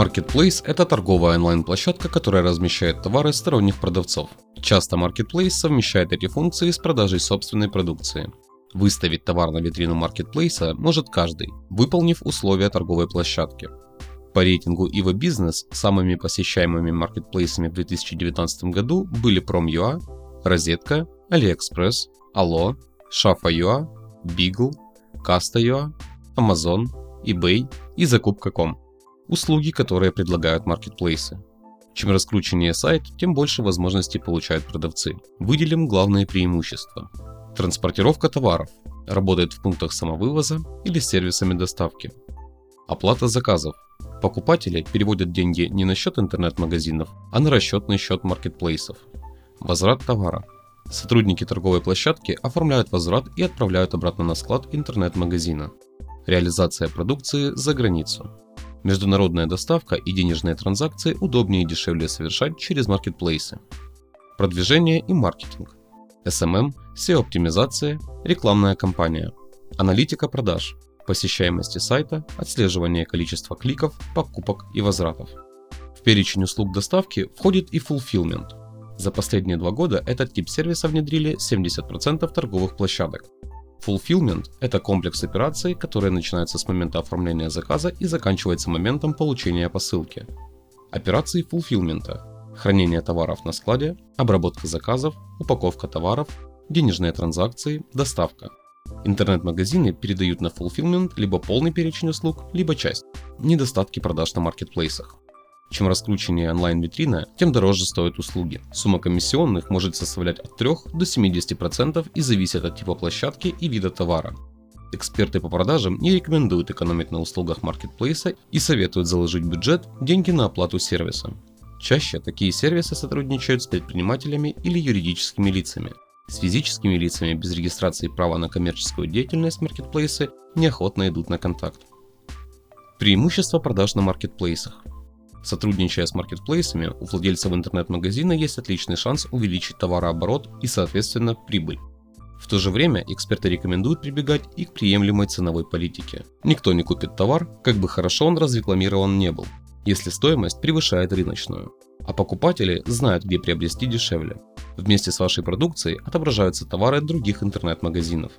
Marketplace – это торговая онлайн-площадка, которая размещает товары сторонних продавцов. Часто Marketplace совмещает эти функции с продажей собственной продукции. Выставить товар на витрину Marketplace может каждый, выполнив условия торговой площадки. По рейтингу EVA Business самыми посещаемыми маркетплейсами в 2019 году были Prom.ua, Розетка, AliExpress, Allo, Shafa.ua, Beagle, Casta.ua, Amazon, eBay и Закупка.com услуги, которые предлагают маркетплейсы. Чем раскрученнее сайт, тем больше возможностей получают продавцы. Выделим главные преимущества. Транспортировка товаров. Работает в пунктах самовывоза или сервисами доставки. Оплата заказов. Покупатели переводят деньги не на счет интернет-магазинов, а на расчетный счет маркетплейсов. Возврат товара. Сотрудники торговой площадки оформляют возврат и отправляют обратно на склад интернет-магазина. Реализация продукции за границу. Международная доставка и денежные транзакции удобнее и дешевле совершать через маркетплейсы. Продвижение и маркетинг. SMM, SEO-оптимизация, рекламная кампания. Аналитика продаж. Посещаемости сайта, отслеживание количества кликов, покупок и возвратов. В перечень услуг доставки входит и fulfillment. За последние два года этот тип сервиса внедрили 70% торговых площадок, Fulfillment – это комплекс операций, которые начинаются с момента оформления заказа и заканчиваются моментом получения посылки. Операции fulfillment – хранение товаров на складе, обработка заказов, упаковка товаров, денежные транзакции, доставка. Интернет-магазины передают на fulfillment либо полный перечень услуг, либо часть. Недостатки продаж на маркетплейсах. Чем раскрученнее онлайн-витрина, тем дороже стоят услуги. Сумма комиссионных может составлять от 3 до 70% и зависит от типа площадки и вида товара. Эксперты по продажам не рекомендуют экономить на услугах маркетплейса и советуют заложить бюджет деньги на оплату сервиса. Чаще такие сервисы сотрудничают с предпринимателями или юридическими лицами. С физическими лицами без регистрации права на коммерческую деятельность маркетплейсы неохотно идут на контакт. Преимущества продаж на маркетплейсах. Сотрудничая с маркетплейсами, у владельцев интернет-магазина есть отличный шанс увеличить товарооборот и, соответственно, прибыль. В то же время эксперты рекомендуют прибегать и к приемлемой ценовой политике. Никто не купит товар, как бы хорошо он разрекламирован не был, если стоимость превышает рыночную. А покупатели знают, где приобрести дешевле. Вместе с вашей продукцией отображаются товары других интернет-магазинов.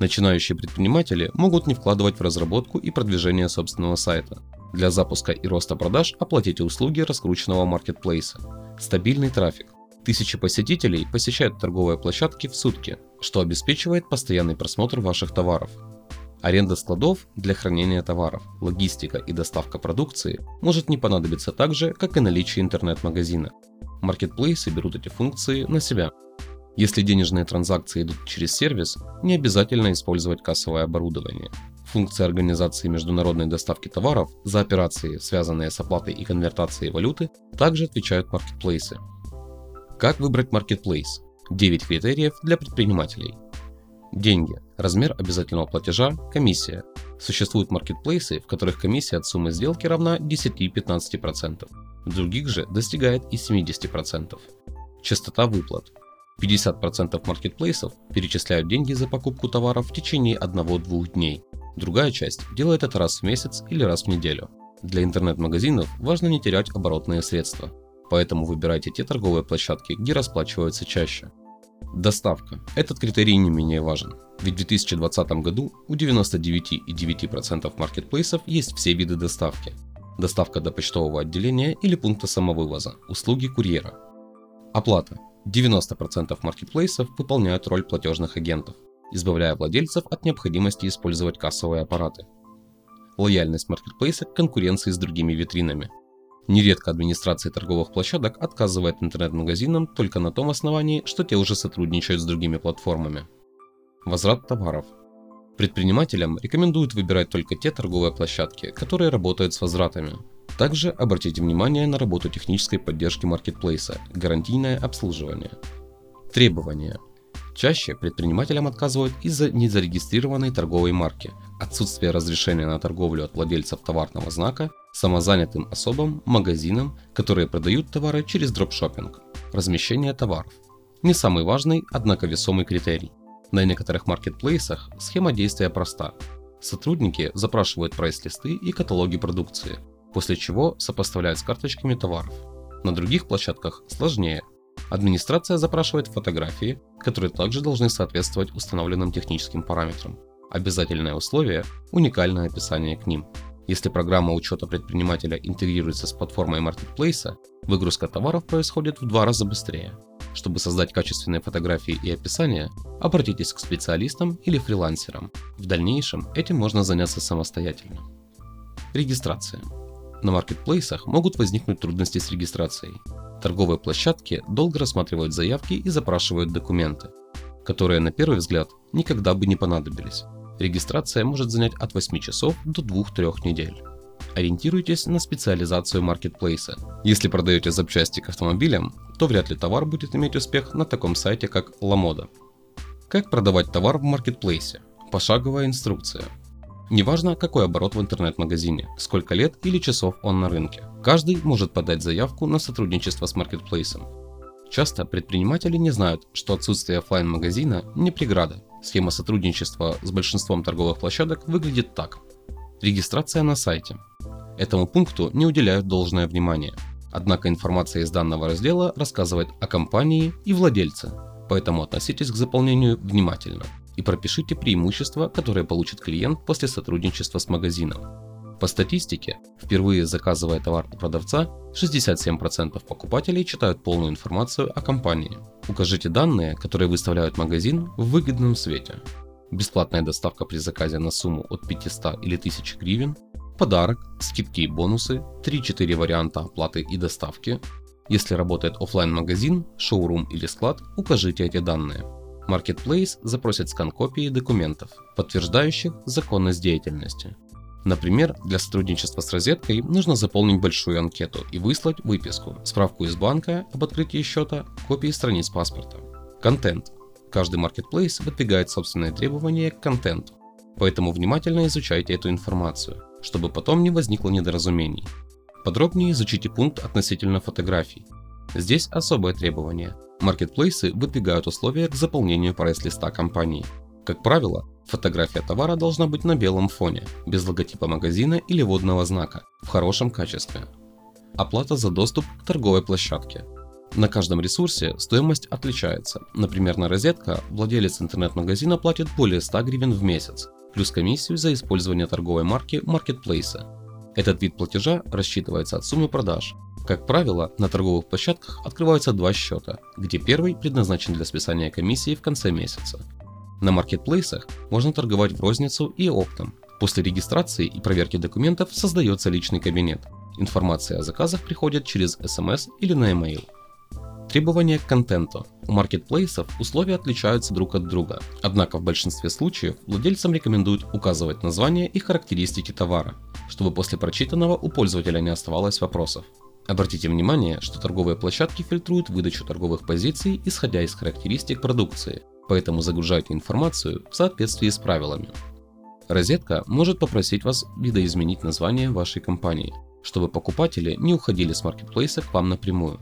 Начинающие предприниматели могут не вкладывать в разработку и продвижение собственного сайта, для запуска и роста продаж оплатите услуги раскрученного маркетплейса. Стабильный трафик. Тысячи посетителей посещают торговые площадки в сутки, что обеспечивает постоянный просмотр ваших товаров. Аренда складов для хранения товаров, логистика и доставка продукции может не понадобиться так же, как и наличие интернет-магазина. Маркетплейсы берут эти функции на себя. Если денежные транзакции идут через сервис, не обязательно использовать кассовое оборудование. Функции организации международной доставки товаров за операции, связанные с оплатой и конвертацией валюты, также отвечают маркетплейсы. Как выбрать маркетплейс? 9 критериев для предпринимателей. Деньги. Размер обязательного платежа. Комиссия. Существуют маркетплейсы, в которых комиссия от суммы сделки равна 10-15%. В других же достигает и 70%. Частота выплат. 50% маркетплейсов перечисляют деньги за покупку товаров в течение 1-2 дней, Другая часть делает это раз в месяц или раз в неделю. Для интернет-магазинов важно не терять оборотные средства, поэтому выбирайте те торговые площадки, где расплачиваются чаще. Доставка. Этот критерий не менее важен, ведь в 2020 году у 99,9% маркетплейсов есть все виды доставки. Доставка до почтового отделения или пункта самовывоза, услуги курьера. Оплата. 90% маркетплейсов выполняют роль платежных агентов избавляя владельцев от необходимости использовать кассовые аппараты. Лояльность маркетплейса к конкуренции с другими витринами. Нередко администрация торговых площадок отказывает интернет-магазинам только на том основании, что те уже сотрудничают с другими платформами. Возврат товаров. Предпринимателям рекомендуют выбирать только те торговые площадки, которые работают с возвратами. Также обратите внимание на работу технической поддержки маркетплейса, гарантийное обслуживание. Требования. Чаще предпринимателям отказывают из-за незарегистрированной торговой марки, отсутствия разрешения на торговлю от владельцев товарного знака, самозанятым особам, магазинам, которые продают товары через дропшоппинг, размещение товаров. Не самый важный, однако весомый критерий. На некоторых маркетплейсах схема действия проста. Сотрудники запрашивают прайс-листы и каталоги продукции. после чего сопоставляют с карточками товаров. На других площадках сложнее. Администрация запрашивает фотографии, которые также должны соответствовать установленным техническим параметрам. Обязательное условие – уникальное описание к ним. Если программа учета предпринимателя интегрируется с платформой маркетплейса, выгрузка товаров происходит в два раза быстрее. Чтобы создать качественные фотографии и описания, обратитесь к специалистам или фрилансерам. В дальнейшем этим можно заняться самостоятельно. Регистрация. На маркетплейсах могут возникнуть трудности с регистрацией. Торговые площадки долго рассматривают заявки и запрашивают документы, которые на первый взгляд никогда бы не понадобились. Регистрация может занять от 8 часов до 2-3 недель. Ориентируйтесь на специализацию маркетплейса. Если продаете запчасти к автомобилям, то вряд ли товар будет иметь успех на таком сайте, как LaModa. Как продавать товар в маркетплейсе? Пошаговая инструкция. Неважно, какой оборот в интернет-магазине, сколько лет или часов он на рынке. Каждый может подать заявку на сотрудничество с маркетплейсом. Часто предприниматели не знают, что отсутствие офлайн магазина не преграда. Схема сотрудничества с большинством торговых площадок выглядит так. Регистрация на сайте. Этому пункту не уделяют должное внимание. Однако информация из данного раздела рассказывает о компании и владельце, поэтому относитесь к заполнению внимательно и пропишите преимущества, которые получит клиент после сотрудничества с магазином. По статистике, впервые заказывая товар у продавца, 67% покупателей читают полную информацию о компании. Укажите данные, которые выставляют магазин в выгодном свете. Бесплатная доставка при заказе на сумму от 500 или 1000 гривен, подарок, скидки и бонусы, 3-4 варианта оплаты и доставки. Если работает офлайн магазин шоурум или склад, укажите эти данные. Marketplace запросит скан копии документов, подтверждающих законность деятельности. Например, для сотрудничества с розеткой нужно заполнить большую анкету и выслать выписку, справку из банка об открытии счета, копии страниц паспорта. Контент. Каждый маркетплейс выдвигает собственные требования к контенту, поэтому внимательно изучайте эту информацию, чтобы потом не возникло недоразумений. Подробнее изучите пункт относительно фотографий. Здесь особое требование. Маркетплейсы выдвигают условия к заполнению прайс-листа компании. Как правило, Фотография товара должна быть на белом фоне, без логотипа магазина или водного знака, в хорошем качестве. Оплата за доступ к торговой площадке. На каждом ресурсе стоимость отличается. Например, на розетка владелец интернет-магазина платит более 100 гривен в месяц, плюс комиссию за использование торговой марки маркетплейса. Этот вид платежа рассчитывается от суммы продаж. Как правило, на торговых площадках открываются два счета, где первый предназначен для списания комиссии в конце месяца, на маркетплейсах можно торговать в розницу и оптом. После регистрации и проверки документов создается личный кабинет. Информация о заказах приходит через SMS или на email. Требования к контенту. У маркетплейсов условия отличаются друг от друга, однако в большинстве случаев владельцам рекомендуют указывать название и характеристики товара, чтобы после прочитанного у пользователя не оставалось вопросов. Обратите внимание, что торговые площадки фильтруют выдачу торговых позиций, исходя из характеристик продукции, поэтому загружайте информацию в соответствии с правилами. Розетка может попросить вас видоизменить название вашей компании, чтобы покупатели не уходили с маркетплейса к вам напрямую.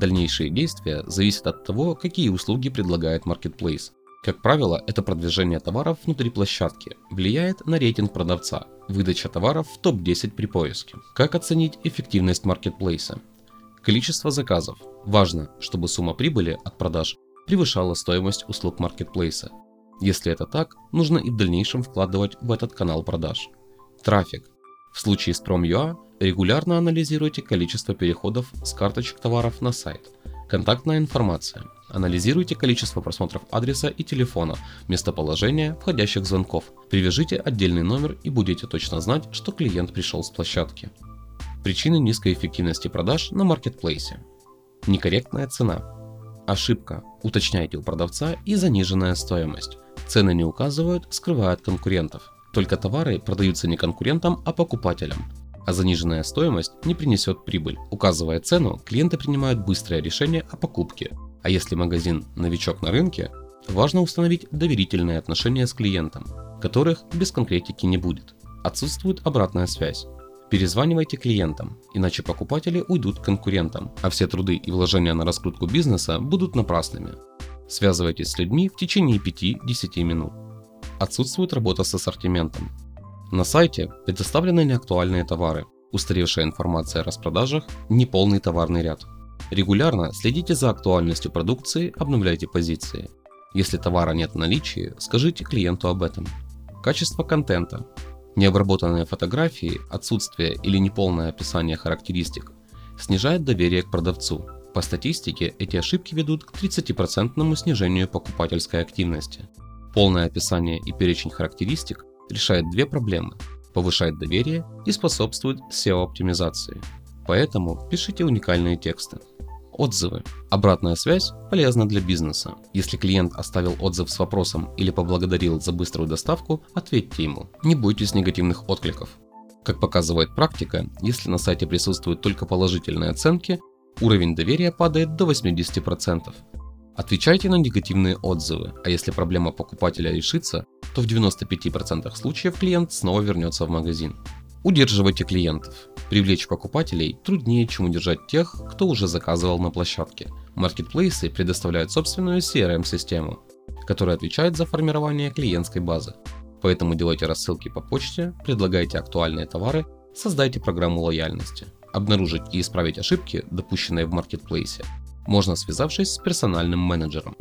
Дальнейшие действия зависят от того, какие услуги предлагает маркетплейс. Как правило, это продвижение товаров внутри площадки, влияет на рейтинг продавца, выдача товаров в топ-10 при поиске. Как оценить эффективность маркетплейса? Количество заказов. Важно, чтобы сумма прибыли от продаж превышала стоимость услуг маркетплейса. Если это так, нужно и в дальнейшем вкладывать в этот канал продаж. Трафик. В случае с Prom.ua регулярно анализируйте количество переходов с карточек товаров на сайт. Контактная информация. Анализируйте количество просмотров адреса и телефона, местоположение входящих звонков. Привяжите отдельный номер и будете точно знать, что клиент пришел с площадки. Причины низкой эффективности продаж на маркетплейсе. Некорректная цена. Ошибка. Уточняйте у продавца и заниженная стоимость. Цены не указывают, скрывают конкурентов. Только товары продаются не конкурентам, а покупателям. А заниженная стоимость не принесет прибыль. Указывая цену, клиенты принимают быстрое решение о покупке. А если магазин новичок на рынке, важно установить доверительные отношения с клиентом, которых без конкретики не будет. Отсутствует обратная связь. Перезванивайте клиентам, иначе покупатели уйдут к конкурентам, а все труды и вложения на раскрутку бизнеса будут напрасными. Связывайтесь с людьми в течение 5-10 минут. Отсутствует работа с ассортиментом. На сайте предоставлены неактуальные товары. устаревшая информация о распродажах, неполный товарный ряд. Регулярно следите за актуальностью продукции, обновляйте позиции. Если товара нет в наличии, скажите клиенту об этом. Качество контента. Необработанные фотографии, отсутствие или неполное описание характеристик снижает доверие к продавцу. По статистике, эти ошибки ведут к 30% снижению покупательской активности. Полное описание и перечень характеристик решает две проблемы – повышает доверие и способствует SEO-оптимизации. Поэтому пишите уникальные тексты. Отзывы. Обратная связь полезна для бизнеса. Если клиент оставил отзыв с вопросом или поблагодарил за быструю доставку, ответьте ему. Не бойтесь негативных откликов. Как показывает практика, если на сайте присутствуют только положительные оценки, уровень доверия падает до 80%. Отвечайте на негативные отзывы, а если проблема покупателя решится, то в 95% случаев клиент снова вернется в магазин. Удерживайте клиентов. Привлечь покупателей труднее, чем удержать тех, кто уже заказывал на площадке. Маркетплейсы предоставляют собственную CRM-систему, которая отвечает за формирование клиентской базы. Поэтому делайте рассылки по почте, предлагайте актуальные товары, создайте программу лояльности. Обнаружить и исправить ошибки, допущенные в маркетплейсе, можно связавшись с персональным менеджером.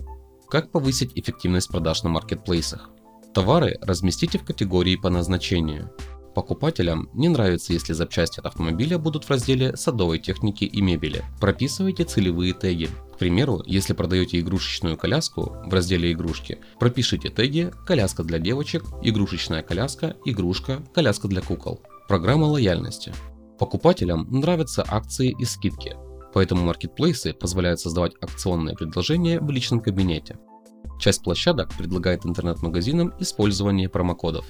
Как повысить эффективность продаж на маркетплейсах? Товары разместите в категории по назначению. Покупателям не нравится, если запчасти от автомобиля будут в разделе садовой техники и мебели. Прописывайте целевые теги. К примеру, если продаете игрушечную коляску, в разделе игрушки, пропишите теги «коляска для девочек», «игрушечная коляска», «игрушка», «коляска для кукол». Программа лояльности. Покупателям нравятся акции и скидки, поэтому маркетплейсы позволяют создавать акционные предложения в личном кабинете. Часть площадок предлагает интернет-магазинам использование промокодов.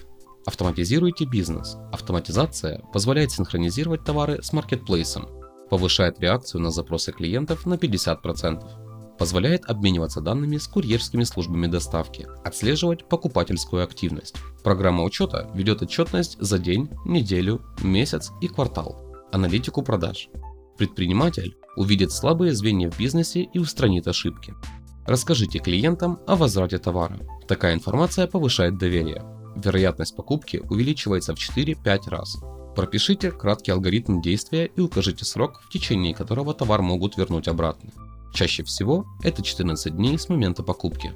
Автоматизируйте бизнес. Автоматизация позволяет синхронизировать товары с маркетплейсом, повышает реакцию на запросы клиентов на 50%, позволяет обмениваться данными с курьерскими службами доставки, отслеживать покупательскую активность. Программа учета ведет отчетность за день, неделю, месяц и квартал, аналитику продаж. Предприниматель увидит слабые звенья в бизнесе и устранит ошибки. Расскажите клиентам о возврате товара. Такая информация повышает доверие вероятность покупки увеличивается в 4-5 раз. Пропишите краткий алгоритм действия и укажите срок, в течение которого товар могут вернуть обратно. Чаще всего это 14 дней с момента покупки.